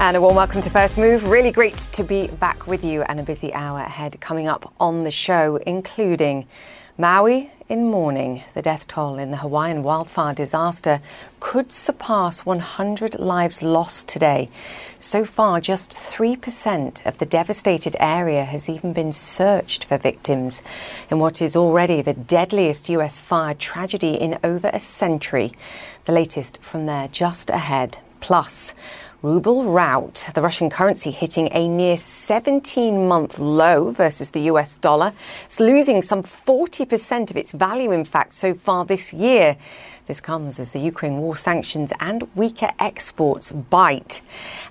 And a warm welcome to First Move. Really great to be back with you and a busy hour ahead coming up on the show, including Maui in mourning. The death toll in the Hawaiian wildfire disaster could surpass 100 lives lost today. So far, just 3% of the devastated area has even been searched for victims in what is already the deadliest US fire tragedy in over a century. The latest from there just ahead. Plus, ruble rout, the Russian currency hitting a near 17 month low versus the US dollar. It's losing some 40% of its value, in fact, so far this year. This comes as the Ukraine war sanctions and weaker exports bite.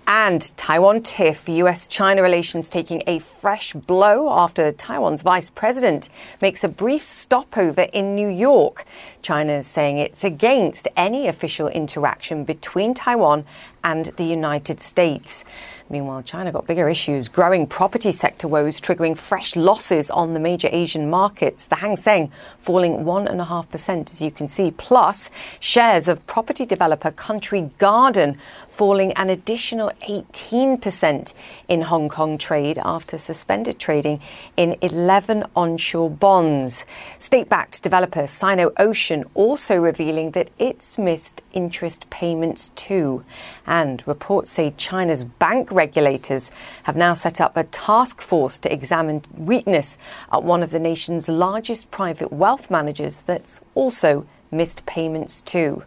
And Taiwan tiff, US China relations taking a fresh blow after Taiwan's vice president makes a brief stopover in New York. China is saying it's against any official interaction between Taiwan and the United States. Meanwhile, China got bigger issues, growing property sector woes triggering fresh losses on the major Asian markets. The Hang Seng falling 1.5%, as you can see, plus shares of property developer Country Garden falling an additional 18% in Hong Kong trade after suspended trading in 11 onshore bonds. State backed developer Sino Ocean also revealing that it's missed interest payments too. And reports say China's bank regulators have now set up a task force to examine weakness at one of the nation's largest private wealth managers that's also missed payments too.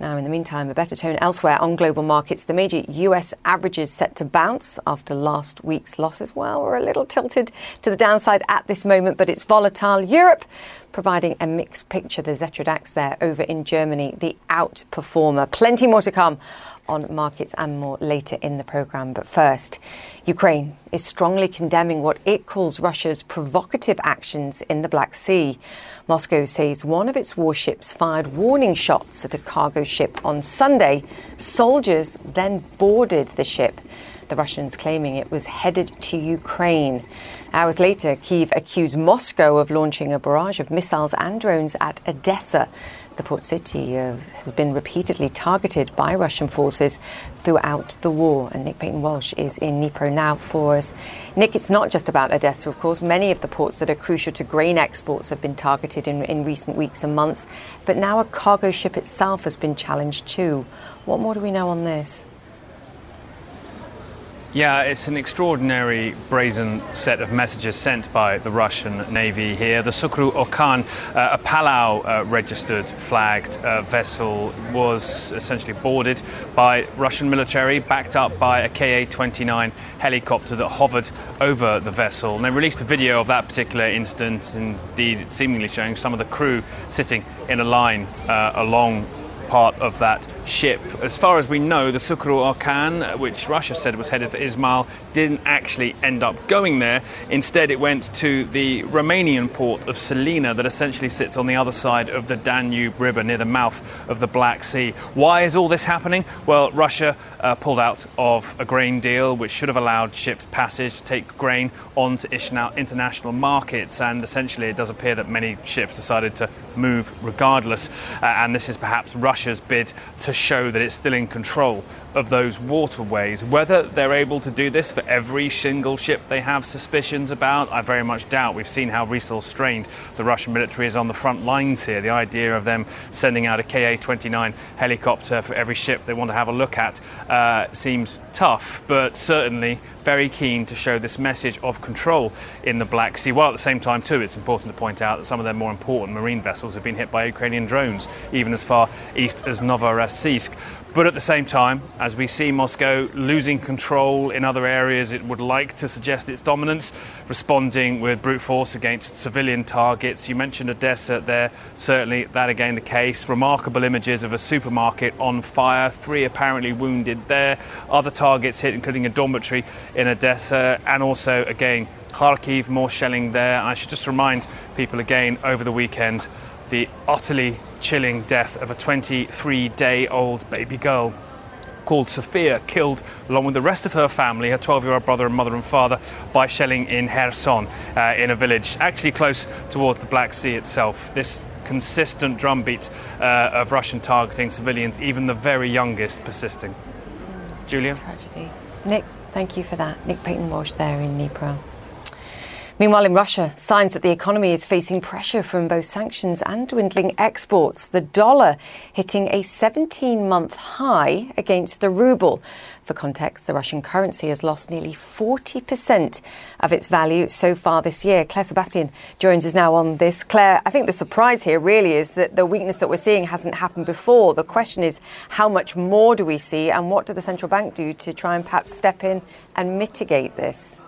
Now, in the meantime, a better tone elsewhere on global markets. The major US averages set to bounce after last week's losses. Well, we're a little tilted to the downside at this moment, but it's volatile. Europe providing a mixed picture. The Xetra DAX there over in Germany, the outperformer. Plenty more to come on markets and more later in the programme. But first, Ukraine is strongly condemning what it calls Russia's provocative actions in the Black Sea. Moscow says one of its warships fired warning shots at a cargo ship on Sunday. Soldiers then boarded the ship. The Russians claiming it was headed to Ukraine. Hours later, Kiev accused Moscow of launching a barrage of missiles and drones at Odessa. The port city uh, has been repeatedly targeted by Russian forces throughout the war. And Nick Paton Walsh is in Dnipro now for us. Nick, it's not just about Odessa, of course. Many of the ports that are crucial to grain exports have been targeted in, in recent weeks and months. But now a cargo ship itself has been challenged too. What more do we know on this? Yeah, it's an extraordinary brazen set of messages sent by the Russian Navy here. The Sukru Okan, uh, a Palau uh, registered flagged uh, vessel, was essentially boarded by Russian military, backed up by a Ka 29 helicopter that hovered over the vessel. And they released a video of that particular incident, indeed, seemingly showing some of the crew sitting in a line uh, along part of that ship. As far as we know, the Sukru Okan, which Russia said was headed for Izmail, didn't actually end up going there. Instead, it went to the Romanian port of Sulina, that essentially sits on the other side of the Danube River near the mouth of the Black Sea. Why is all this happening? Well, Russia uh, pulled out of a grain deal which should have allowed ships passage to take grain onto international markets, and essentially it does appear that many ships decided to move regardless. Uh, and this is perhaps Russia's bid to show that it's still in control of those waterways. Whether they're able to do this for every single ship they have suspicions about, I very much doubt. We've seen how resource strained the Russian military is on the front lines here. The idea of them sending out a Ka 29 helicopter for every ship they want to have a look at uh, seems tough, but certainly very keen to show this message of control in the Black Sea. While at the same time, too, it's important to point out that some of their more important marine vessels have been hit by Ukrainian drones, even as far east as But at the same time, as we see Moscow losing control in other areas it would like to suggest its dominance, responding with brute force against civilian targets. You mentioned Odessa there, certainly that again the case. Remarkable images of a supermarket on fire, three apparently wounded there, other targets hit, including a dormitory in Odessa, and also again Kharkiv, more shelling there. I should just remind people again over the weekend the utterly chilling death of a 23 day old baby girl called Sophia, killed along with the rest of her family, her 12 year old brother and mother and father, by shelling in Kherson, uh, in a village actually close towards the Black Sea itself. This consistent drumbeat uh, of Russian targeting civilians, even the very youngest, persisting. Julia. Tragedy. Nick, thank you for that. Nick Paton Walsh there in Dnipro. Meanwhile, in Russia, signs that the economy is facing pressure from both sanctions and dwindling exports. The dollar hitting a 17 month high against the ruble. For context, the Russian currency has lost nearly 40% of its value so far this year. Claire Sebastian joins us now on this. Claire, I think the surprise here really is that the weakness that we're seeing hasn't happened before. The question is, how much more do we see, and what do the central bank do to try and perhaps step in and mitigate this?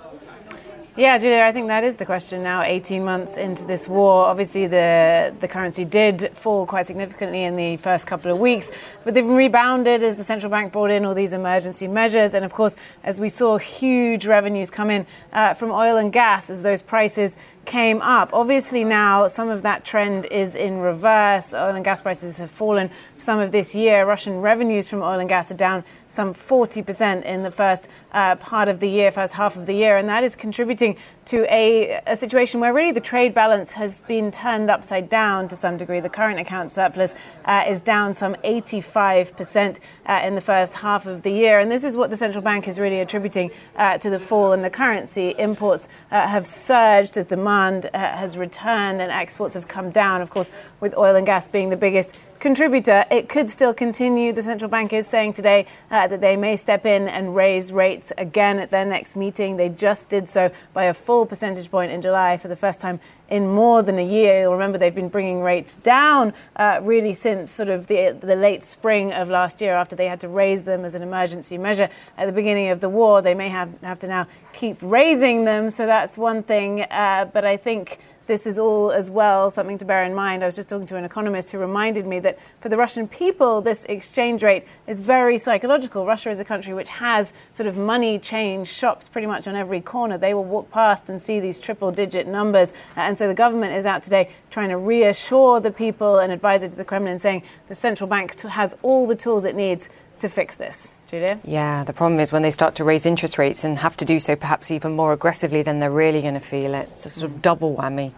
Yeah, Julia, I think that is the question now, 18 months into this war. Obviously, the, the currency did fall quite significantly in the first couple of weeks, but they've rebounded as the central bank brought in all these emergency measures. And of course, as we saw huge revenues come in uh, from oil and gas as those prices came up. Obviously, now some of that trend is in reverse. Oil and gas prices have fallen some of this year. Russian revenues from oil and gas are down some 40% in the first uh, part of the year, first half of the year, and that is contributing to a, a, situation where really the trade balance has been turned upside down to some degree. The current account surplus uh, is down some 85% uh, in the first half of the year, and this is what the central bank is really attributing uh, to the fall in the currency. Imports uh, have surged as demand uh, has returned, and exports have come down, of course, with oil and gas being the biggest contributor. It could still continue. The central bank is saying today uh, that they may step in and raise rates again at their next meeting. They just did so by a full percentage point in July for the first time in more than a year. You'll remember they've been bringing rates down uh, really since sort of the, the late spring of last year after they had to raise them as an emergency measure at the beginning of the war. They may have, have to now keep raising them. So that's one thing. Uh, but I think this is all as well something to bear in mind. I was just talking to an economist who reminded me that for the Russian people, this exchange rate is very psychological. Russia is a country which has sort of money change shops pretty much on every corner. They will walk past and see these triple digit numbers. And so the government is out today trying to reassure the people and advisor to the Kremlin saying the central bank has all the tools it needs to fix this. Julia? Yeah, the problem is when they start to raise interest rates and have to do so perhaps even more aggressively than they're really going to feel it. It's a sort of double whammy.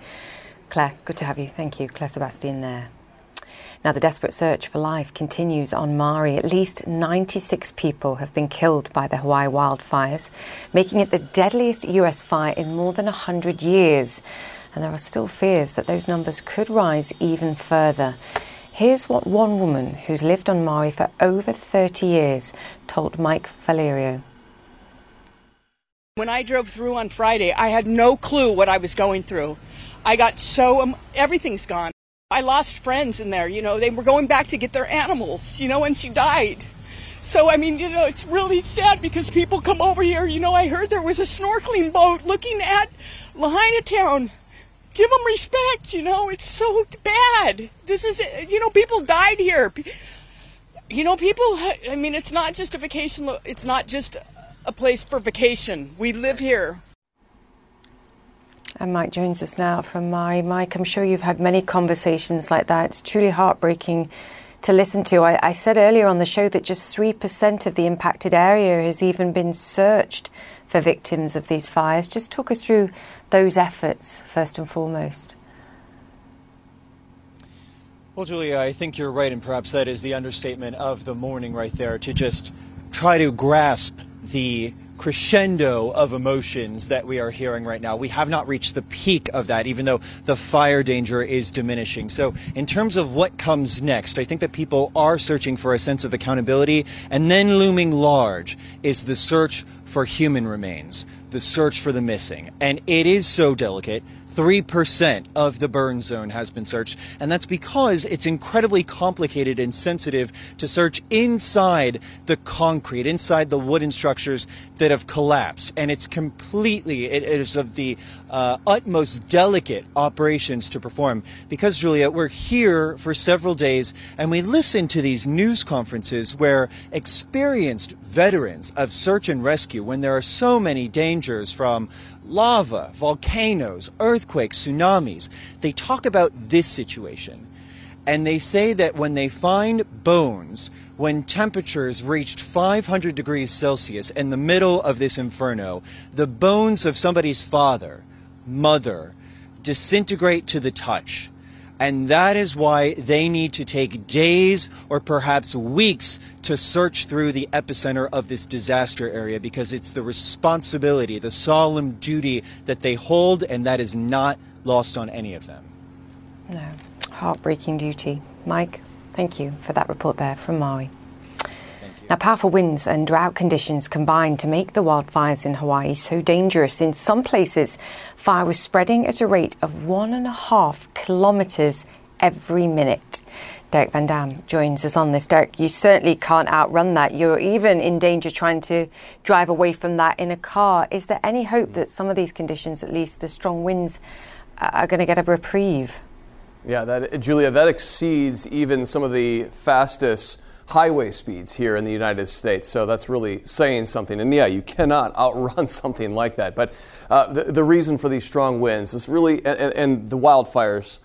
Claire, good to have you. Thank you. Claire Sebastian there. Now, the desperate search for life continues on Maui. At least 96 people have been killed by the Hawaii wildfires, making it the deadliest US fire in more than 100 years. And there are still fears that those numbers could rise even further. Here's what one woman who's lived on Maui for over 30 years told Mike Valerio. When I drove through on Friday, I had no clue what I was going through. I got so, um, everything's gone. I lost friends in there, you know, they were going back to get their animals, you know, when she died. So, I mean, you know, it's really sad because people come over here. You know, I heard there was a snorkeling boat looking at Lahaina Town give them respect. You know, it's so bad. This is, you know, people died here. You know, people. I mean, it's not just a vacation. It's not just a place for vacation. We live here. And Mike joins us now from Maui Mike. I'm sure you've had many conversations like that. It's truly heartbreaking to listen to. I, I said earlier on the show that just 3% of the impacted area has even been searched for victims of these fires. Just talk us through those efforts first and foremost. Well, Julia, I think you're right, and perhaps that is the understatement of the morning right there to just try to grasp the crescendo of emotions that we are hearing right now. We have not reached the peak of that, even though the fire danger is diminishing. So, in terms of what comes next, I think that people are searching for a sense of accountability, and then looming large is the search for human remains, the search for the missing. And it is so delicate 3% of the burn zone has been searched, and that's because it's incredibly complicated and sensitive to search inside the concrete, inside the wooden structures that have collapsed. And it's completely, it is of the uh, utmost delicate operations to perform. Because, Julia, we're here for several days and we listen to these news conferences where experienced veterans of search and rescue, when there are so many dangers from lava, volcanoes, earthquakes, tsunamis. They talk about this situation. And they say that when they find bones, when temperatures reached 500 degrees Celsius in the middle of this inferno, the bones of somebody's father, mother, disintegrate to the touch And that is why they need to take days or perhaps weeks to search through the epicenter of this disaster area because it's the responsibility, the solemn duty that they hold, and that is not lost on any of them. No. Heartbreaking duty. Mike, thank you for that report there from Maui. Now, powerful winds and drought conditions combined to make the wildfires in Hawaii so dangerous. In some places, fire was spreading at a rate of one and a half kilometres every minute. Derek Van Dam joins us on this. Derek, you certainly can't outrun that. You're even in danger trying to drive away from that in a car. Is there any hope that some of these conditions, at least the strong winds, are going to get a reprieve? Yeah, that, Julia, that exceeds even some of the fastest highway speeds here in the United States. So that's really saying something. And yeah, you cannot outrun something like that. But uh, the, the reason for these strong winds is really, and, and the wildfires,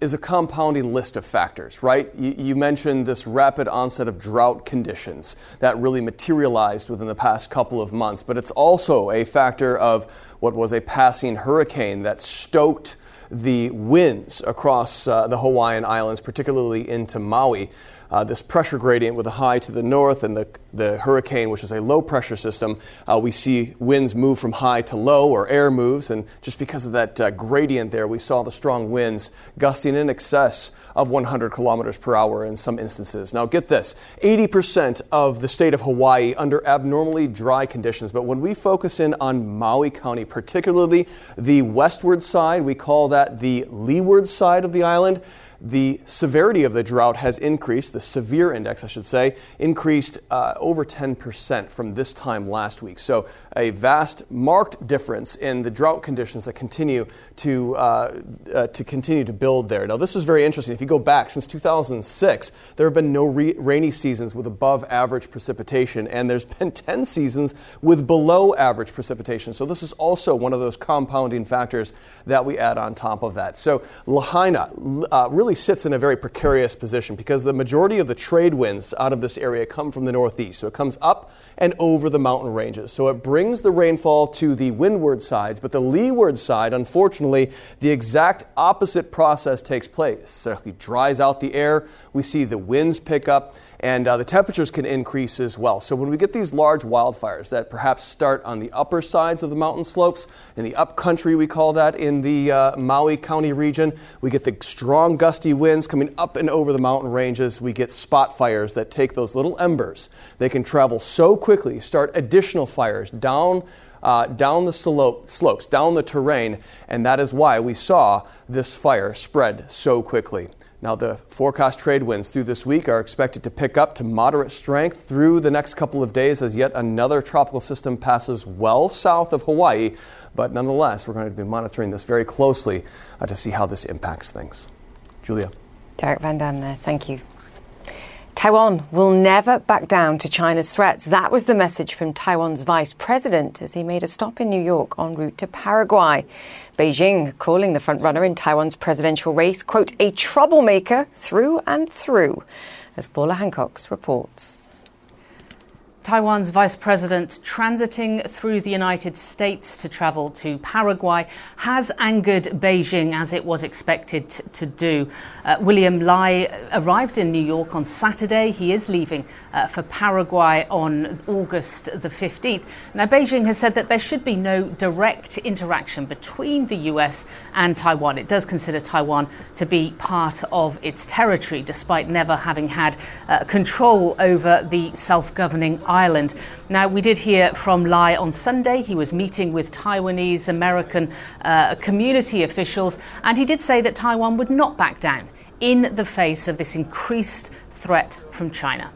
is a compounding list of factors, right? You, you, mentioned this rapid onset of drought conditions that really materialized within the past couple of months, but it's also a factor of what was a passing hurricane that stoked the winds across uh, the Hawaiian Islands, particularly into Maui uh, this pressure gradient with a high to the north and the, the hurricane, which is a low pressure system, uh, we see winds move from high to low or air moves. And just because of that uh, gradient there, we saw the strong winds gusting in excess of 100 kilometers per hour in some instances. Now, get this 80% of the state of Hawaii under abnormally dry conditions. But when we focus in on Maui County, particularly the westward side, we call that the leeward side of the island the severity of the drought has increased, the severe index, I should say, increased uh, over 10% from this time last week. So, a vast, marked difference in the drought conditions that continue to, uh, uh, to continue to build there. Now, this is very interesting. If you go back since 2006, there have been no re- rainy seasons with above average precipitation, and there's been 10 seasons with below average precipitation. So, this is also one of those compounding factors that we add on top of that. So, Lahaina uh, really really sits in a very precarious position because the majority of the trade winds out of this area come from the northeast. So it comes up and over the mountain ranges. So it brings the rainfall to the windward sides, but the leeward side, unfortunately, the exact opposite process takes place. It dries out the air. We see the winds pick up and uh, the temperatures can increase as well. So when we get these large wildfires that perhaps start on the upper sides of the mountain slopes, in the upcountry we call that in the uh, Maui County region, we get the strong gusty winds coming up and over the mountain ranges. We get spot fires that take those little embers. They can travel so quickly, start additional fires down. Uh, down the slope, slopes, down the terrain, and that is why we saw this fire spread so quickly. Now, the forecast trade winds through this week are expected to pick up to moderate strength through the next couple of days as yet another tropical system passes well south of Hawaii. But nonetheless, we're going to be monitoring this very closely uh, to see how this impacts things. Julia. Derek Van Dam there. Thank you. Taiwan will never back down to China's threats. That was the message from Taiwan's vice president as he made a stop in New York en route to Paraguay. Beijing calling the frontrunner in Taiwan's presidential race, quote, a troublemaker through and through, as Paula Hancocks reports. Taiwan's vice president transiting through the United States to travel to Paraguay has angered Beijing as it was expected to do. Uh, William Lai arrived in New York on Saturday. He is leaving uh, for Paraguay on August the 15th. Now, Beijing has said that there should be no direct interaction between the US and Taiwan. It does consider Taiwan to be part of its territory, despite never having had uh, control over the self governing island. Now, we did hear from Lai on Sunday. He was meeting with Taiwanese American uh, community officials, and he did say that Taiwan would not back down in the face of this increased threat from China.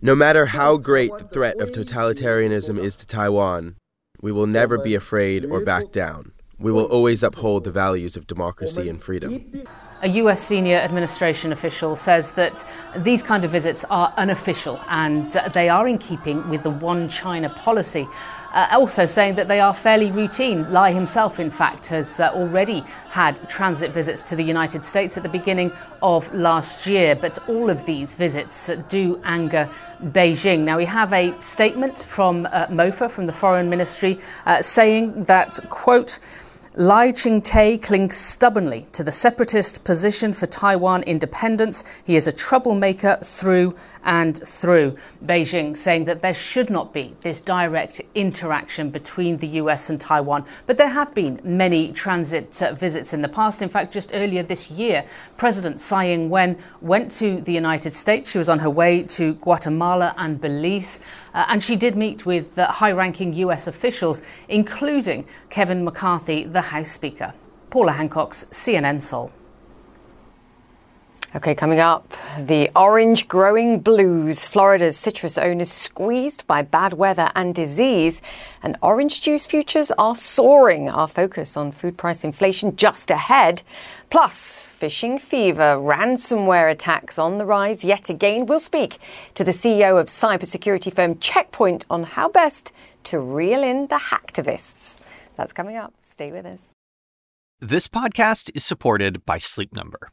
No matter how great the threat of totalitarianism is to Taiwan, we will never be afraid or back down. We will always uphold the values of democracy and freedom. A US senior administration official says that these kind of visits are unofficial and they are in keeping with the one China policy uh, also saying that they are fairly routine. Lai himself, in fact, has uh, already had transit visits to the United States at the beginning of last year, but all of these visits do anger Beijing. Now, we have a statement from uh, MOFA, from the Foreign Ministry, uh, saying that, quote, Lai Ching-te clings stubbornly to the separatist position for Taiwan independence. He is a troublemaker through and through. Beijing saying that there should not be this direct interaction between the US and Taiwan. But there have been many transit uh, visits in the past. In fact, just earlier this year, President Tsai Ing wen went to the United States. She was on her way to Guatemala and Belize. Uh, and she did meet with uh, high ranking US officials, including Kevin McCarthy, the House Speaker. Paula Hancocks CNN Seoul. Okay, coming up, the orange growing blues. Florida's citrus owners squeezed by bad weather and disease, and orange juice futures are soaring. Our focus on food price inflation just ahead. Plus, phishing fever, ransomware attacks on the rise yet again. We'll speak to the CEO of cybersecurity firm Checkpoint on how best to reel in the hacktivists. That's coming up. Stay with us. This podcast is supported by Sleep Number.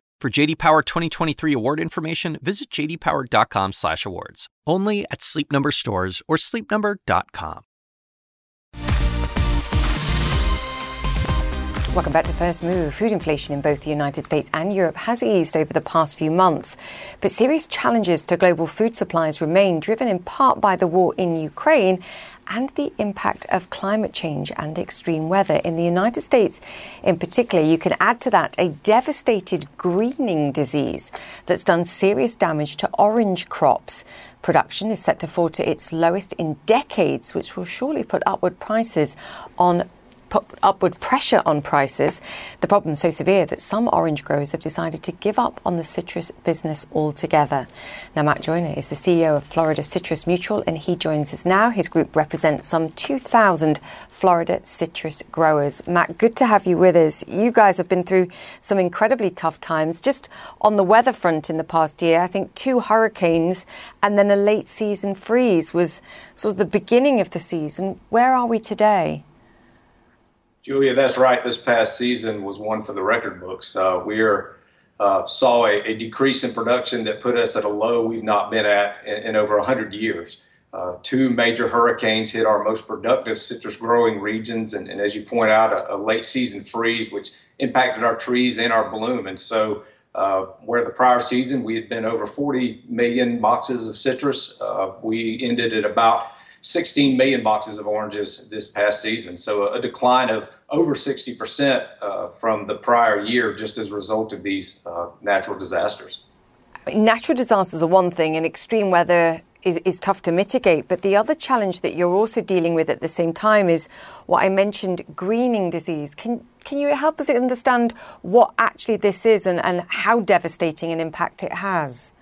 For JD Power 2023 award information, visit jdpower.com/awards. Only at Sleep Number stores or sleepnumber.com. Welcome back to First Move. Food inflation in both the United States and Europe has eased over the past few months, but serious challenges to global food supplies remain, driven in part by the war in Ukraine and the impact of climate change and extreme weather. In the United States, in particular, you can add to that a devastated greening disease that's done serious damage to orange crops. Production is set to fall to its lowest in decades, which will surely put upward prices on upward pressure on prices. The problem so severe that some orange growers have decided to give up on the citrus business altogether. Now, Matt Joyner is the CEO of Florida Citrus Mutual, and he joins us now. His group represents some 2,000 Florida citrus growers. Matt, good to have you with us. You guys have been through some incredibly tough times. Just on the weather front in the past year, I think two hurricanes and then a late season freeze was sort of the beginning of the season. Where are we today? Julia, that's right. This past season was one for the record books. Uh, we are, uh, saw a, a, decrease in production that put us at a low we've not been at in, in over 100 years. Uh, two major hurricanes hit our most productive citrus growing regions, and, and as you point out, a, a, late season freeze, which impacted our trees and our bloom. And so, uh, where the prior season we had been over 40 million boxes of citrus, uh, we ended at about 16 million boxes of oranges this past season. So a, decline of over 60% uh, from the prior year just as a result of these uh, natural disasters. Natural disasters are one thing, and extreme weather is, is tough to mitigate. But the other challenge that you're also dealing with at the same time is what I mentioned greening disease. Can, can you help us understand what actually this is and, and how devastating an impact it has?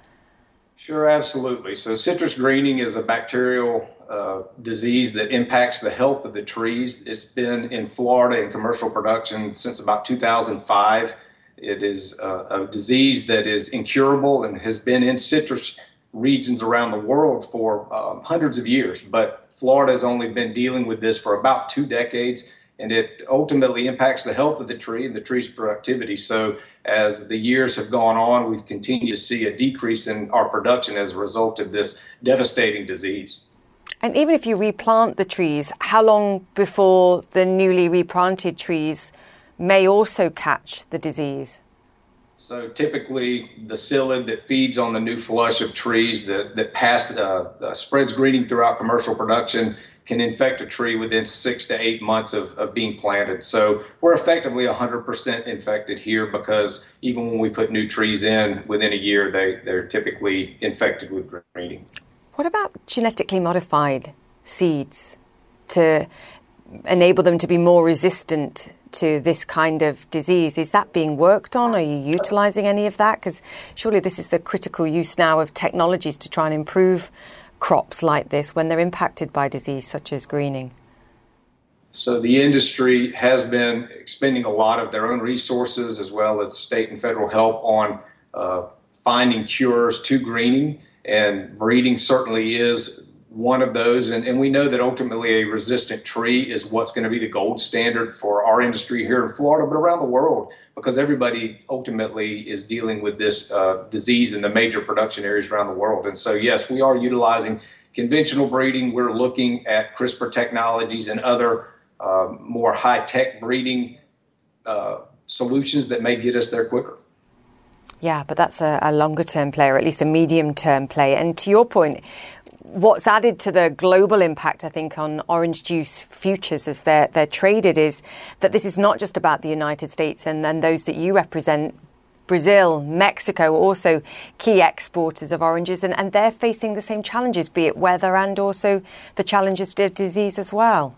Sure, absolutely. So, citrus greening is a bacterial uh, disease that impacts the health of the trees. It's been in Florida in commercial production since about 2005. It is uh, a disease that is incurable and has been in citrus regions around the world for um, hundreds of years. But Florida has only been dealing with this for about two decades, and it ultimately impacts the health of the tree and the tree's productivity. So, as the years have gone on, we've continued to see a decrease in our production as a result of this devastating disease. And even if you replant the trees, how long before the newly replanted trees may also catch the disease? So typically, the psyllid that feeds on the new flush of trees that that pass uh, uh, spreads greening throughout commercial production can infect a tree within six to eight months of, of being planted. So we're effectively 100% infected here because even when we put new trees in within a year, they, they're typically infected with greening. What about genetically modified seeds to enable them to be more resistant to this kind of disease. Is that being worked on? Are you utilizing any of that? Because surely this is the critical use now of technologies to try and improve crops like this when they're impacted by disease such as greening. So the industry has been expending a lot of their own resources as well as state and federal help on uh, finding cures to greening. And breeding certainly is one of those. And, and we know that ultimately a resistant tree is what's going to be the gold standard for our industry here in Florida, but around the world, because everybody ultimately is dealing with this uh, disease in the major production areas around the world. And so, yes, we are utilizing conventional breeding. We're looking at CRISPR technologies and other uh, more high tech breeding uh, solutions that may get us there quicker. Yeah, but that's a, a longer term play, or at least a medium term play. And to your point, what's added to the global impact, I think, on orange juice futures as they're, they're traded is that this is not just about the United States and, and those that you represent. Brazil, Mexico, also key exporters of oranges, and, and they're facing the same challenges, be it weather and also the challenges of disease as well.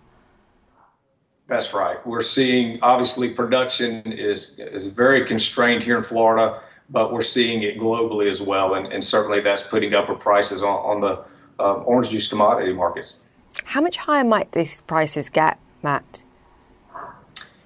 That's right. We're seeing obviously production is is very constrained here in Florida, but we're seeing it globally as well, and, and certainly that's putting upward prices on, on the uh, orange juice commodity markets. How much higher might these prices get, Matt?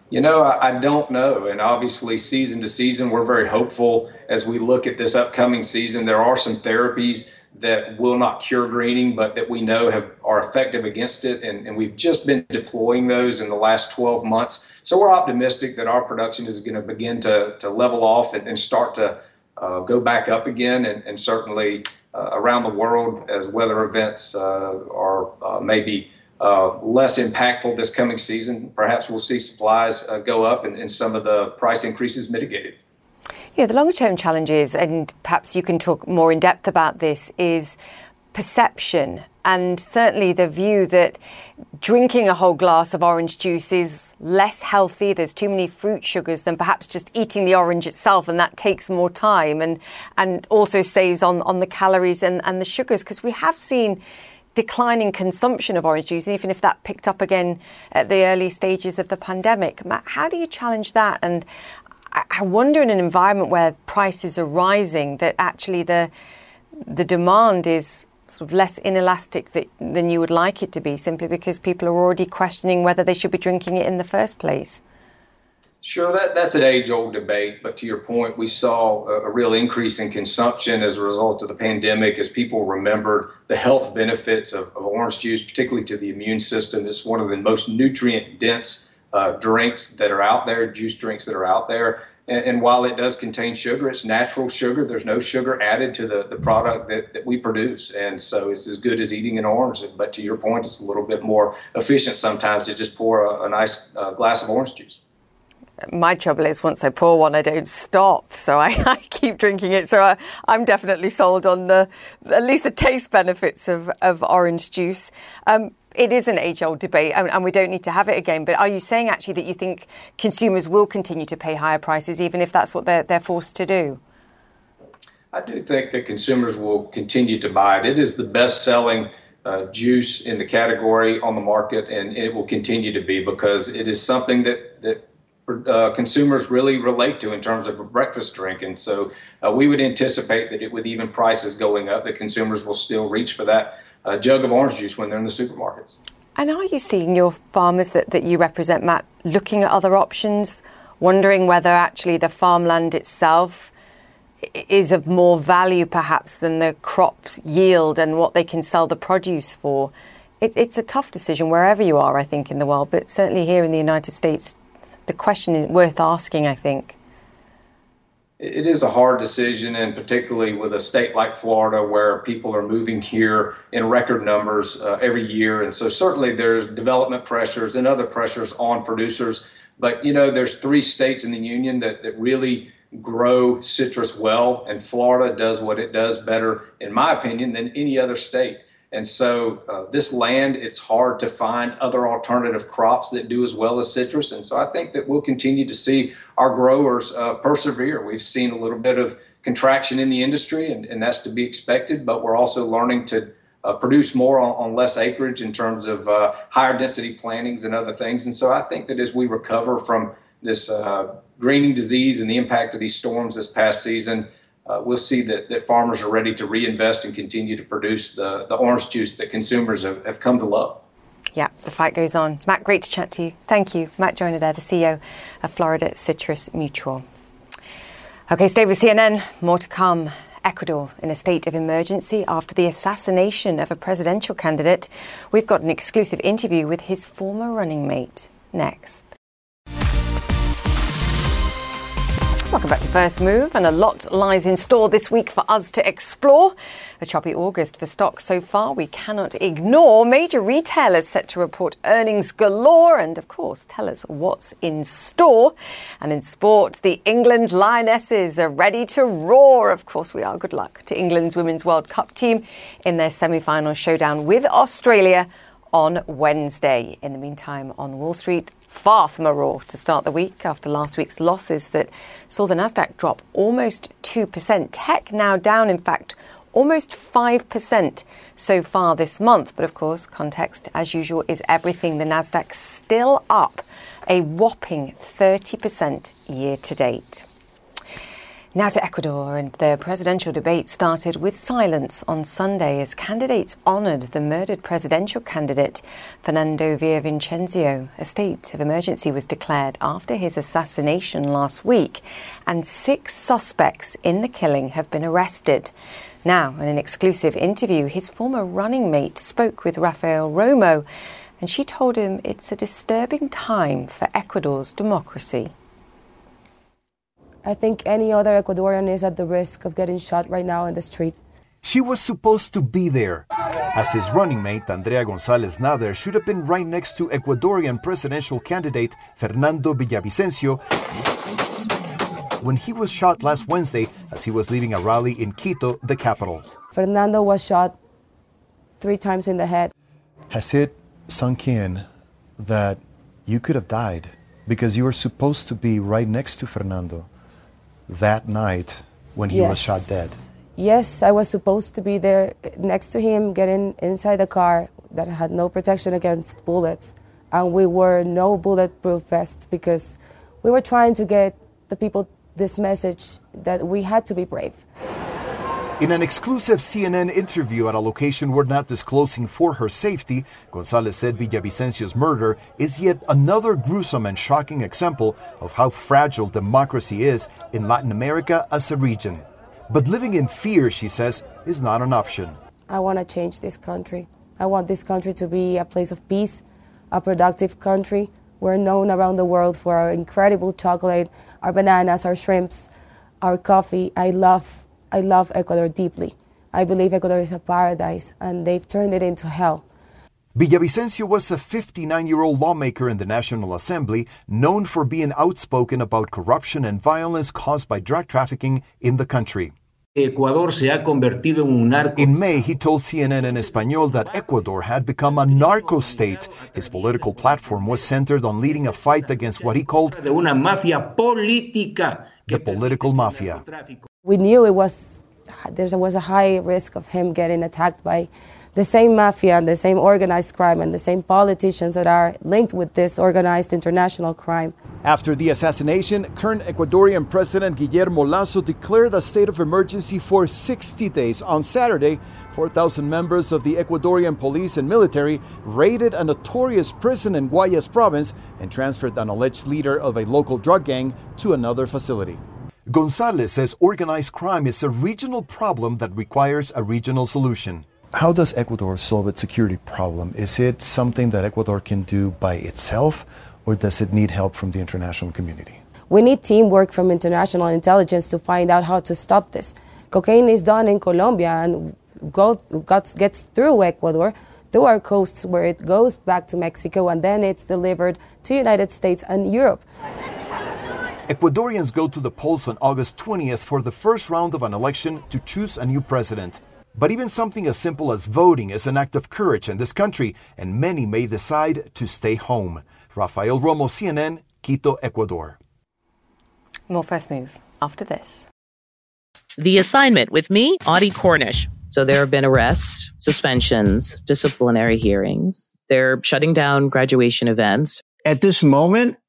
You know, I, I, don't know. And obviously, season to season, we're very hopeful as we look at this upcoming season. There are some therapies that will not cure greening, but that we know have are effective against it. And, and we've just been deploying those in the last 12 months. So we're optimistic that our production is going to begin to, to level off and, and start to uh, go back up again. And, and certainly, around the world as weather events uh, are uh, maybe less impactful this coming season. Perhaps we'll see supplies go up and, and some of the price increases mitigated. Yeah, the longer term challenges, and perhaps you can talk more in depth about this, is perception and certainly the view that drinking a whole glass of orange juice is less healthy. There's too many fruit sugars than perhaps just eating the orange itself, and that takes more time and and also saves on, on the calories and, and the sugars because we have seen declining consumption of orange juice, even if that picked up again at the early stages of the pandemic. Matt, how do you challenge that? And I wonder in an environment where prices are rising that actually the the demand is sort of less inelastic that, than you would like it to be, simply because people are already questioning whether they should be drinking it in the first place? Sure, that, that's an age old debate. But to your point, we saw a, a, real increase in consumption as a result of the pandemic as people remembered the health benefits of, of orange juice, particularly to the immune system. It's one of the most nutrient dense uh, drinks that are out there, juice drinks that are out there. And, and, while it does contain sugar, it's natural sugar. There's no sugar added to the, the product that, that we produce. And so it's as good as eating an orange. But to your point, it's a little bit more efficient sometimes to just pour a, a nice uh, glass of orange juice. My trouble is once I pour one, I don't stop. So I, I keep drinking it. So I, am definitely sold on the, at least the taste benefits of, of orange juice. Um, it is an age old debate and, we don't need to have it again. But are you saying actually that you think consumers will continue to pay higher prices even if that's what they're, they're forced to do? I do think that consumers will continue to buy it. It is the best selling uh, juice in the category on the market, and it will continue to be because it is something that, that uh, consumers really relate to in terms of a breakfast drink. And so uh, we would anticipate that it, with even prices going up, that consumers will still reach for that a jug of orange juice when they're in the supermarkets. And are you seeing your farmers that, that you represent, Matt, looking at other options, wondering whether actually the farmland itself is of more value perhaps than the crop yield and what they can sell the produce for? It, it's a tough decision wherever you are, I think, in the world, but certainly here in the United States, the question is worth asking, I think it is a hard decision, and particularly with a state like Florida, where people are moving here in record numbers uh, every year, and so certainly there's development pressures and other pressures on producers. But you know, there's three states in the union that that really grow citrus well, and Florida does what it does better, in my opinion, than any other state. And so uh, this land, it's hard to find other alternative crops that do as well as citrus. And so I think that we'll continue to see our growers uh, persevere. We've seen a little bit of contraction in the industry, and, and that's to be expected, but we're also learning to uh, produce more on, on, less acreage in terms of uh, higher density plantings and other things. And so I think that as we recover from this uh, greening disease and the impact of these storms this past season, uh, we'll see that, that farmers are ready to reinvest and continue to produce the, the orange juice that consumers have, have come to love. Yeah, the fight goes on. Matt, great to chat to you. Thank you. Matt Joyner there, the CEO of Florida Citrus Mutual. Okay, stay with CNN. More to come. Ecuador in a state of emergency after the assassination of a presidential candidate. We've got an exclusive interview with his former running mate next. Welcome back to First Move, and a lot lies in store this week for us to explore. A choppy August for stocks so far, we cannot ignore. Major retailers set to report earnings galore, and of course, tell us what's in store. And in sport, the England Lionesses are ready to roar. Of course, we are. Good luck to England's Women's World Cup team in their semi final showdown with Australia on Wednesday. In the meantime, on Wall Street, far from a roar to start the week after last week's losses that saw the Nasdaq drop almost 2%. Tech now down, in fact, almost 5% so far this month. But of course, context, as usual, is everything. The Nasdaq still up a whopping 30% year to date. Now to Ecuador, and the presidential debate started with silence on Sunday as candidates honoured the murdered presidential candidate Fernando Villavicencio. A state of emergency was declared after his assassination last week, and six suspects in the killing have been arrested. Now, in an exclusive interview, his former running mate spoke with Rafael Romo, and she told him it's a disturbing time for Ecuador's democracy. I think any other Ecuadorian is at the risk of getting shot right now in the street. She was supposed to be there, as his running mate Andrea Gonzalez Nader should have been right next to Ecuadorian presidential candidate Fernando Villavicencio when he was shot last Wednesday as he was leaving a rally in Quito, the capital. Fernando was shot three times in the head. Has it sunk in that you could have died because you were supposed to be right next to Fernando? That night when he yes. was shot dead? Yes, I was supposed to be there next to him, getting inside the car that had no protection against bullets. And we were no bulletproof vests because we were trying to get the people this message that we had to be brave. In an exclusive CNN interview at a location we're not disclosing for her safety, Gonzalez said Villavicencio's murder is yet another gruesome and shocking example of how fragile democracy is in Latin America as a region. But living in fear, she says, is not an option. I want to change this country. I want this country to be a place of peace, a productive country. We're known around the world for our incredible chocolate, our bananas, our shrimps, our coffee. I love I love Ecuador deeply. I believe Ecuador is a paradise, and they've turned it into hell. Villavicencio was a 59 year old lawmaker in the National Assembly known for being outspoken about corruption and violence caused by drug trafficking in the country. Ecuador se ha convertido en un narco. In May, he told CNN in Espanol that Ecuador had become a narco state. His political platform was centered on leading a fight against what he called de una mafia política. The political mafia we knew it was there was a high risk of him getting attacked by the same mafia and the same organized crime and the same politicians that are linked with this organized international crime. After the assassination, current Ecuadorian President Guillermo Lasso declared a state of emergency for 60 days. On Saturday, 4,000 members of the Ecuadorian police and military raided a notorious prison in Guayas province and transferred an alleged leader of a local drug gang to another facility. Gonzalez says organized crime is a regional problem that requires a regional solution. How does Ecuador solve its security problem? Is it something that Ecuador can do by itself, or does it need help from the international community? We need teamwork from international intelligence to find out how to stop this. Cocaine is done in Colombia and go, gets through Ecuador, through our coasts, where it goes back to Mexico, and then it's delivered to United States and Europe. Ecuadorians go to the polls on August 20th for the first round of an election to choose a new president. But even something as simple as voting is an act of courage in this country, and many may decide to stay home. Rafael Romo, CNN, Quito, Ecuador. More first move after this. The assignment with me, Audie Cornish. So there have been arrests, suspensions, disciplinary hearings. They're shutting down graduation events. At this moment,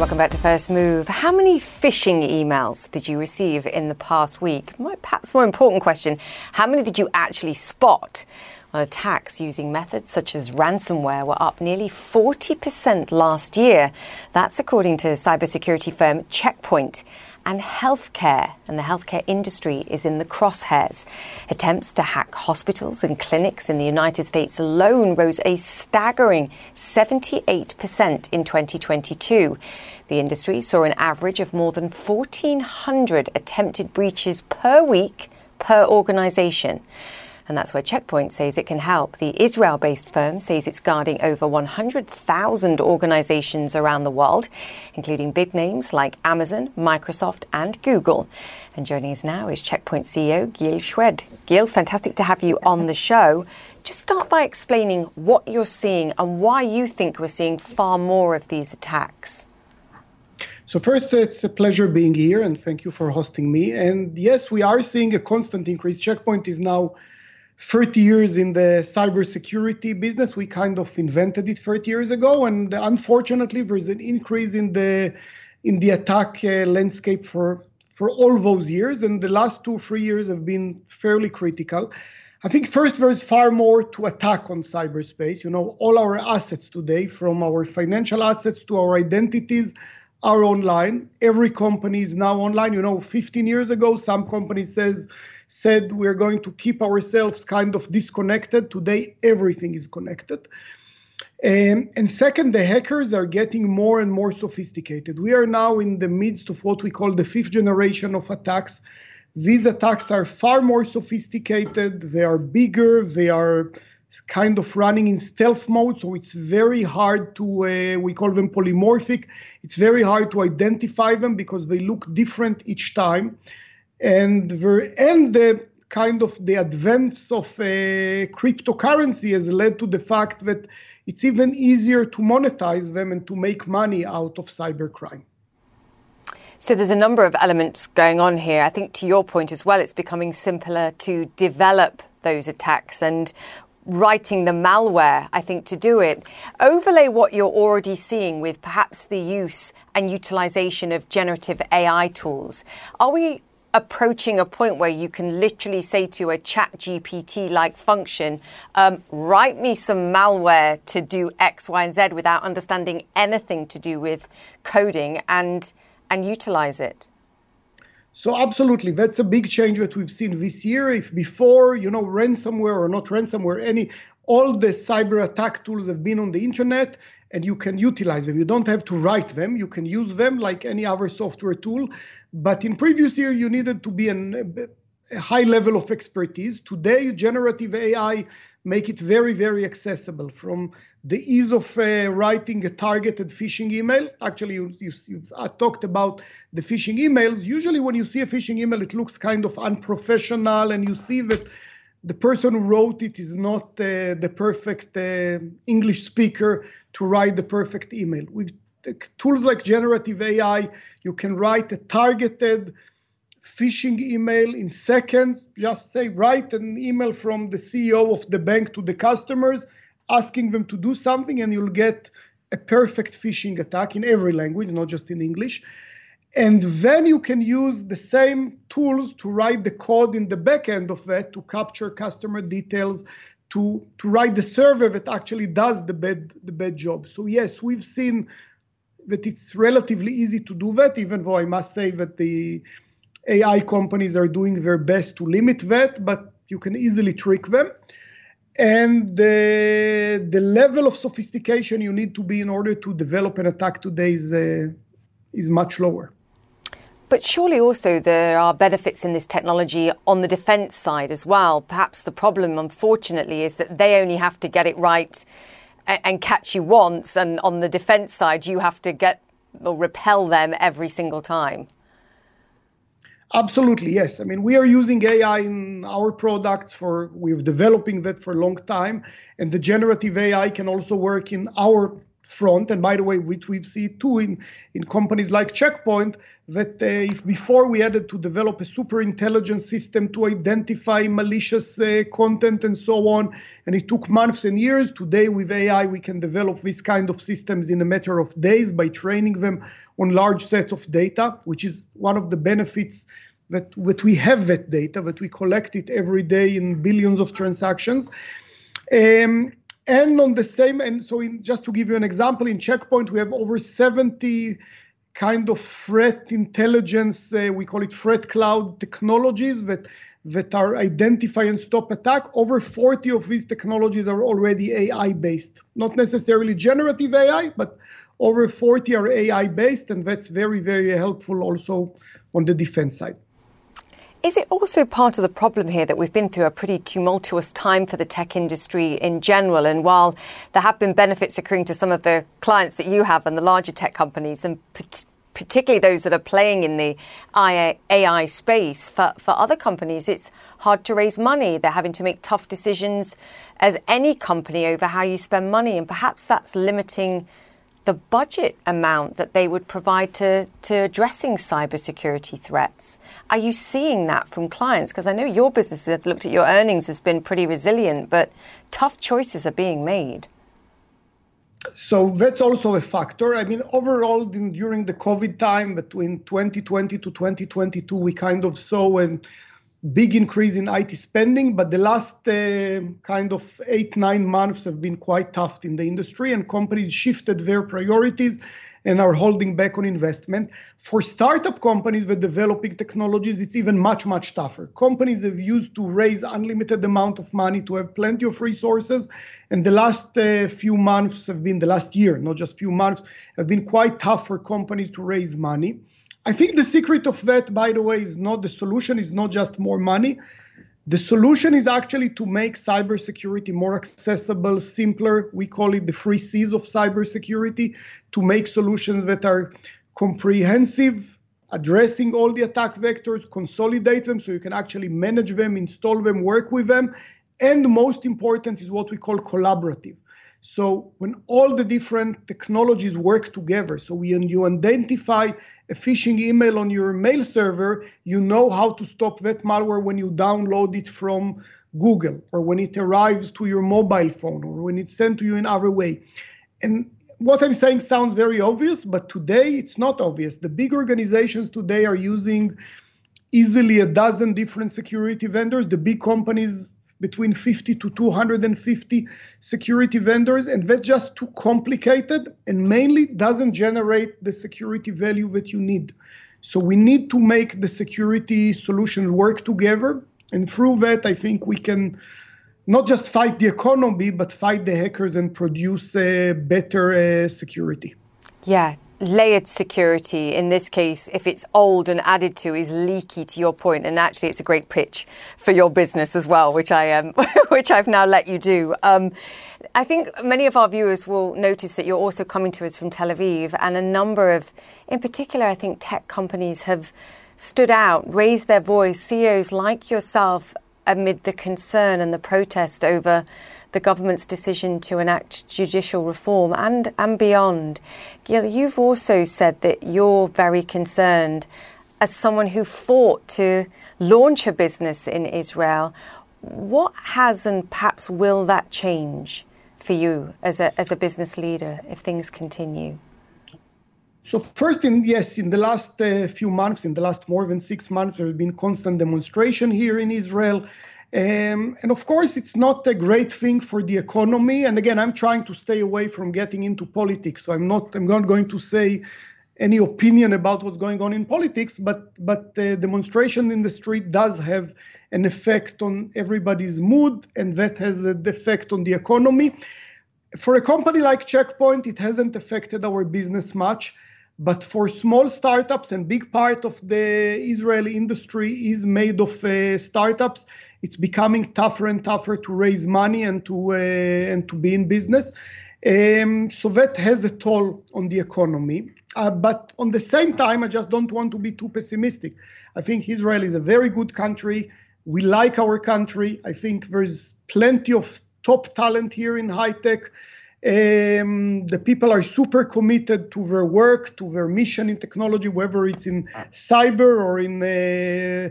Welcome back to First Move. How many phishing emails did you receive in the past week? Perhaps more important question, how many did you actually spot? Well, attacks using methods such as ransomware were up nearly 40% last year. That's according to cybersecurity firm Checkpoint and healthcare, and the healthcare industry is in the crosshairs. Attempts to hack hospitals and clinics in the United States alone rose a staggering 78% in 2022. The industry saw an average of more than 1,400 attempted breaches per week per organization. And that's where Checkpoint says it can help. The Israel based firm says it's guarding over 100,000 organizations around the world, including big names like Amazon, Microsoft, and Google. And joining us now is Checkpoint CEO Gil Shwed. Gil, fantastic to have you on the show. Just start by explaining what you're seeing and why you think we're seeing far more of these attacks. So, first, it's a pleasure being here and thank you for hosting me. And yes, we are seeing a constant increase. Checkpoint is now 30 years in the cybersecurity business. We kind of invented it 30 years ago, and unfortunately, there's an increase in the in the attack uh, landscape for for all those years. And the last two three years have been fairly critical. I think first there's far more to attack on cyberspace. You know, all our assets today, from our financial assets to our identities, are online. Every company is now online. You know, 15 years ago, some companies says said we're going to keep ourselves kind of disconnected. Today, everything is connected. Um, and second, the hackers are getting more and more sophisticated. We are now in the midst of what we call the fifth generation of attacks. These attacks are far more sophisticated, they are bigger, they are kind of running in stealth mode, so it's very hard to, uh, we call them polymorphic. It's very hard to identify them because they look different each time and the, and the kind of the advance of uh, cryptocurrency has led to the fact that it's even easier to monetize them and to make money out of cybercrime. So there's a number of elements going on here. I think to your point as well, it's becoming simpler to develop those attacks and writing the malware, I think, to do it. Overlay what you're already seeing with perhaps the use and utilization of generative AI tools. Are we approaching a point where you can literally say to a chat GPT like function, um, write me some malware to do X, Y, and Z without understanding anything to do with coding and and utilize it. So absolutely, that's a big change that we've seen this year. If before, you know, ransomware or not ransomware, any all the cyber attack tools have been on the internet and you can utilize them. You don't have to write them. You can use them like any other software tool. But in previous year, you needed to be an, a high level of expertise. Today, generative AI make it very, very accessible from the ease of uh, writing a targeted phishing email. Actually, you, you, you talked about the phishing emails. Usually, when you see a phishing email, it looks kind of unprofessional, and you see that the person who wrote it is not uh, the perfect uh, English speaker to write the perfect email. With tools like generative AI, you can write a targeted phishing email in seconds. Just say, write an email from the CEO of the bank to the customers, asking them to do something, and you'll get a perfect phishing attack in every language, not just in English. And then you can use the same tools to write the code in the back end of that to capture customer details, to, to write the server that actually does the bad, the bad job. So, yes, we've seen that it's relatively easy to do that, even though I must say that the AI companies are doing their best to limit that, but you can easily trick them. And the, the level of sophistication you need to be in order to develop an attack today is, uh, is much lower. But surely also there are benefits in this technology on the defense side as well. Perhaps the problem, unfortunately, is that they only have to get it right and catch you once, and on the defense side, you have to get or repel them every single time. Absolutely, yes. I mean, we are using AI in our products for we're developing that for a long time, and the generative AI can also work in our front. And by the way, which we've seen too in, in companies like Checkpoint, that uh, if before we had to develop a super intelligent system to identify malicious uh, content and so on, and it took months and years, today with AI we can develop this kind of systems in a matter of days by training them on large sets of data, which is one of the benefits that, that we have that data, that we collect it every day in billions of transactions. Um, and on the same and so in, just to give you an example in checkpoint we have over 70 kind of threat intelligence uh, we call it threat cloud technologies that that are identify and stop attack. Over 40 of these technologies are already ai based not necessarily generative ai but over 40 are ai based and that's very very helpful also on the defense side is it also part of the problem here that we've been through a pretty tumultuous time for the tech industry in general? And while there have been benefits accruing to some of the clients that you have and the larger tech companies, and particularly those that are playing in the AI space, for, for other companies, it's hard to raise money. They're having to make tough decisions as any company over how you spend money. And perhaps that's limiting the budget amount that they would provide to, to addressing cybersecurity threats. Are you seeing that from clients? Because I know your business, have looked at your earnings, has been pretty resilient, but tough choices are being made. So that's also a factor. I mean, overall, during the COVID time between 2020 to 2022, we kind of saw an big increase in IT spending, but the last uh, kind of eight, nine months have been quite tough in the industry, and companies shifted their priorities and are holding back on investment. For startup companies that developing technologies, it's even much, much tougher. Companies have used to raise unlimited amount of money to have plenty of resources, and the last uh, few months have been the last year, not just few months, have been quite tough for companies to raise money. I think the secret of that, by the way, is not the solution, is not just more money. The solution is actually to make cybersecurity more accessible, simpler. We call it the three C's of cybersecurity, to make solutions that are comprehensive, addressing all the attack vectors, consolidate them so you can actually manage them, install them, work with them. And most important is what we call collaborative. So when all the different technologies work together, so when you identify a phishing email on your mail server, you know how to stop that malware when you download it from Google or when it arrives to your mobile phone or when it's sent to you in other way. And what I'm saying sounds very obvious, but today it's not obvious. The big organizations today are using easily a dozen different security vendors. The big companies between 50 to 250 security vendors, and that's just too complicated and mainly doesn't generate the security value that you need. So we need to make the security solutions work together, and through that, I think we can not just fight the economy, but fight the hackers and produce uh, better uh, security. Yeah, layered security in this case if it's old and added to is leaky to your point and actually it's a great pitch for your business as well which i um, which i've now let you do. Um, i think many of our viewers will notice that you're also coming to us from tel aviv and a number of in particular i think tech companies have stood out raised their voice. Ceos like yourself amid the concern and the protest over the government's decision to enact judicial reform and, and beyond. Gil, you've also said that you're very concerned as someone who fought to launch a business in Israel. What has and perhaps will that change for you as a, as a business leader if things continue? So first, in yes, in the last uh, few months, in the last more than six months, there have been constant demonstration here in Israel. Um, and of course, it's not a great thing for the economy. And again, I'm trying to stay away from getting into politics. So I'm not, I'm not going to say any opinion about what's going on in politics, but but the demonstration in the street does have an effect on everybody's mood, and that has an effect on the economy. For a company like Checkpoint, it hasn't affected our business much. But for small startups, and big part of the Israeli industry is made of uh, startups, it's becoming tougher and tougher to raise money and to uh, and to be in business. Um, so that has a toll on the economy. Uh, but on the same time, I just don't want to be too pessimistic. I think Israel is a very good country. We like our country. I think there's plenty of top talent here in high tech. Um, the people are super committed to their work, to their mission in technology, whether it's in cyber or in uh,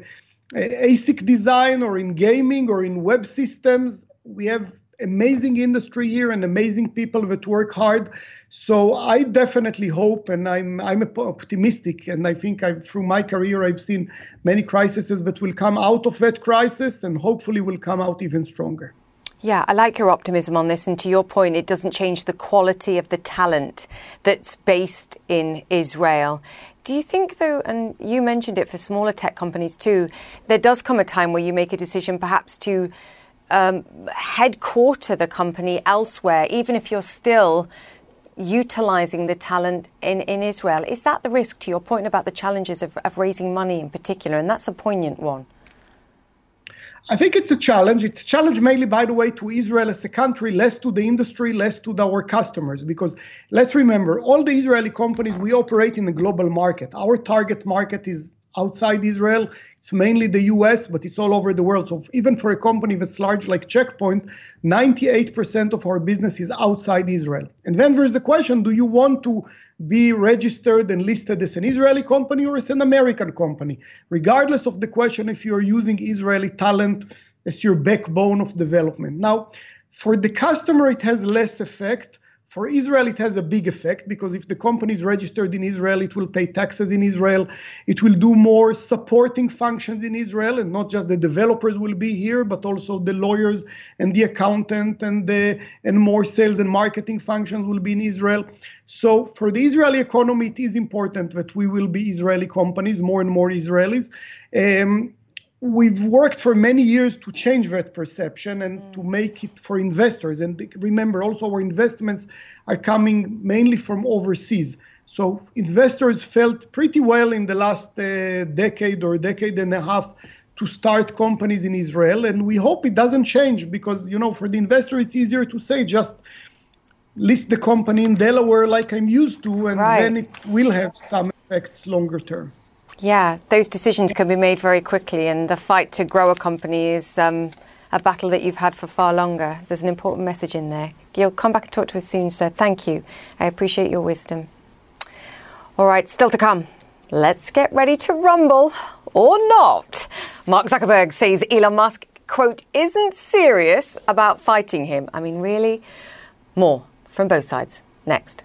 ASIC design or in gaming or in web systems. We have amazing industry here and amazing people that work hard. So I definitely hope, and I'm I'm optimistic, and I think I've through my career I've seen many crises that will come out of that crisis, and hopefully will come out even stronger. Yeah, I like your optimism on this. And to your point, it doesn't change the quality of the talent that's based in Israel. Do you think, though, and you mentioned it for smaller tech companies too, there does come a time where you make a decision perhaps to um, headquarter the company elsewhere, even if you're still utilizing the talent in, in Israel? Is that the risk, to your point about the challenges of, of raising money in particular? And that's a poignant one. I think it's a challenge. It's a challenge mainly, by the way, to Israel as a country, less to the industry, less to our customers. Because let's remember, all the Israeli companies, we operate in the global market. Our target market is outside Israel. It's mainly the US, but it's all over the world. So even for a company that's large like Checkpoint, 98% of our business is outside Israel. And then there's the question do you want to be registered and listed as an Israeli company or as an American company? Regardless of the question if you're using Israeli talent as your backbone of development. Now, for the customer, it has less effect for Israel, it has a big effect because if the company is registered in Israel, it will pay taxes in Israel. It will do more supporting functions in Israel, and not just the developers will be here, but also the lawyers and the accountant and the and more sales and marketing functions will be in Israel. So for the Israeli economy, it is important that we will be Israeli companies, more and more Israelis. Um, we've worked for many years to change that perception and mm. to make it for investors. And remember, also our investments are coming mainly from overseas. So investors felt pretty well in the last uh, decade or decade and a half to start companies in Israel, and we hope it doesn't change because you know for the investor it's easier to say just list the company in Delaware like I'm used to, and right. then it will have some effects longer term. Yeah, those decisions can be made very quickly, and the fight to grow a company is um, a battle that you've had for far longer. There's an important message in there. Gil, come back and talk to us soon, sir. Thank you. I appreciate your wisdom. All right, still to come. Let's get ready to rumble or not. Mark Zuckerberg says Elon Musk, quote, isn't serious about fighting him. I mean, really? More from both sides. Next.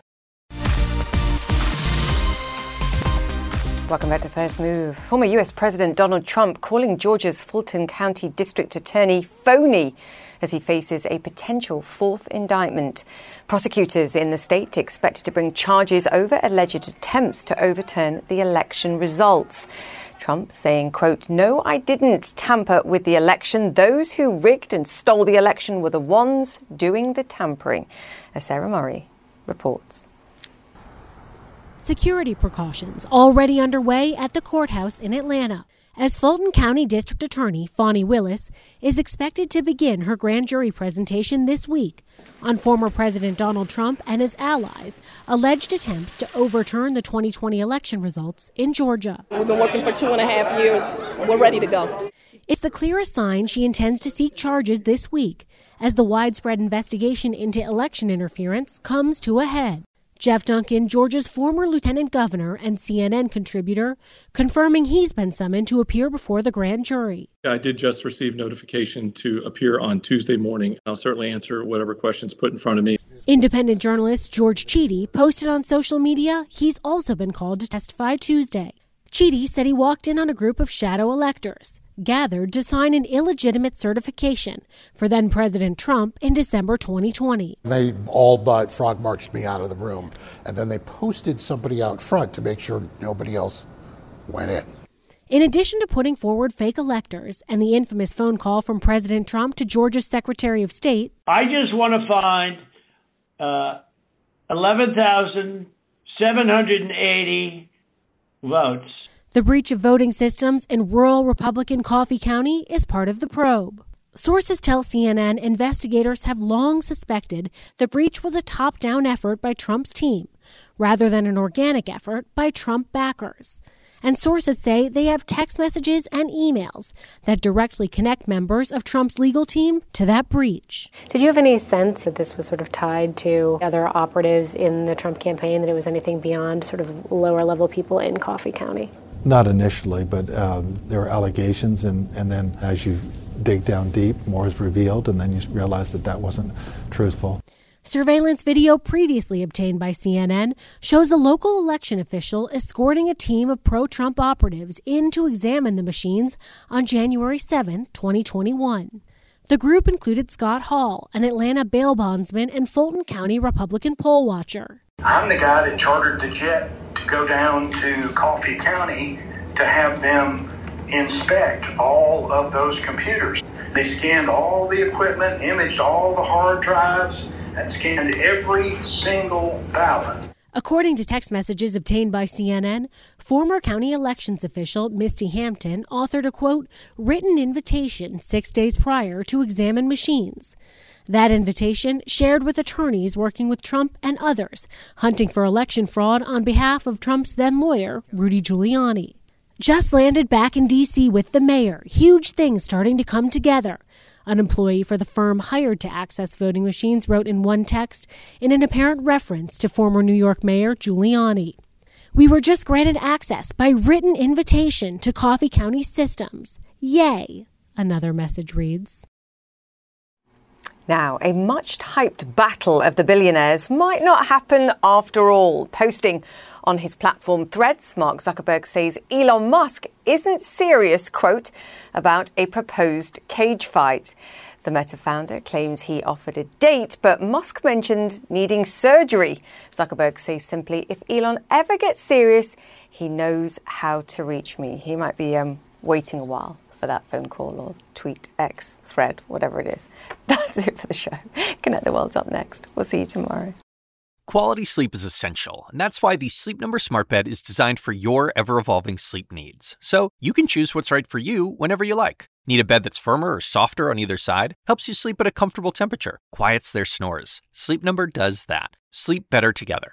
Welcome back to First Move. Former US President Donald Trump calling Georgia's Fulton County District Attorney phony as he faces a potential fourth indictment. Prosecutors in the state expected to bring charges over alleged attempts to overturn the election results. Trump saying, quote, No, I didn't tamper with the election. Those who rigged and stole the election were the ones doing the tampering. As Sarah Murray reports security precautions already underway at the courthouse in Atlanta as Fulton County District Attorney Fani Willis is expected to begin her grand jury presentation this week on former President Donald Trump and his allies' alleged attempts to overturn the 2020 election results in Georgia. We've been working for two and a half years. We're ready to go. It's the clearest sign she intends to seek charges this week as the widespread investigation into election interference comes to a head. Jeff Duncan, Georgia's former lieutenant governor and CNN contributor, confirming he's been summoned to appear before the grand jury. I did just receive notification to appear on Tuesday morning. I'll certainly answer whatever questions put in front of me. Independent journalist George Chidi posted on social media he's also been called to testify Tuesday. Chidi said he walked in on a group of shadow electors gathered to sign an illegitimate certification for then President Trump in December 2020. They all but frog marched me out of the room, and then they posted somebody out front to make sure nobody else went in. In addition to putting forward fake electors and the infamous phone call from President Trump to Georgia's Secretary of State, I just want to find uh, 11,780 votes the breach of voting systems in rural Republican Coffee County is part of the probe. Sources tell CNN investigators have long suspected the breach was a top down effort by Trump's team, rather than an organic effort by Trump backers. And sources say they have text messages and emails that directly connect members of Trump's legal team to that breach. Did you have any sense that this was sort of tied to other operatives in the Trump campaign, that it was anything beyond sort of lower level people in Coffee County? Not initially, but uh, there were allegations, and, and then as you dig down deep, more is revealed, and then you realize that that wasn't truthful. Surveillance video previously obtained by CNN shows a local election official escorting a team of pro Trump operatives in to examine the machines on January 7, 2021. The group included Scott Hall, an Atlanta bail bondsman and Fulton County Republican poll watcher. I'm the guy that chartered the jet to go down to Coffee County to have them inspect all of those computers. They scanned all the equipment, imaged all the hard drives, and scanned every single ballot. According to text messages obtained by CNN, former county elections official Misty Hampton authored a quote, written invitation six days prior to examine machines. That invitation shared with attorneys working with Trump and others hunting for election fraud on behalf of Trump's then lawyer, Rudy Giuliani. Just landed back in D.C. with the mayor, huge things starting to come together. An employee for the firm hired to access voting machines wrote in one text in an apparent reference to former New York Mayor Giuliani. We were just granted access by written invitation to Coffee County systems. Yay, another message reads. Now, a much hyped battle of the billionaires might not happen after all. Posting on his platform Threads, Mark Zuckerberg says Elon Musk isn't serious, quote, about a proposed cage fight. The Meta founder claims he offered a date, but Musk mentioned needing surgery. Zuckerberg says simply, if Elon ever gets serious, he knows how to reach me. He might be um, waiting a while for that phone call or tweet, X, thread, whatever it is. That's it for the show. Connect the World's up next. We'll see you tomorrow. Quality sleep is essential, and that's why the Sleep Number Smart Bed is designed for your ever evolving sleep needs. So you can choose what's right for you whenever you like. Need a bed that's firmer or softer on either side? Helps you sleep at a comfortable temperature, quiets their snores. Sleep Number does that. Sleep better together.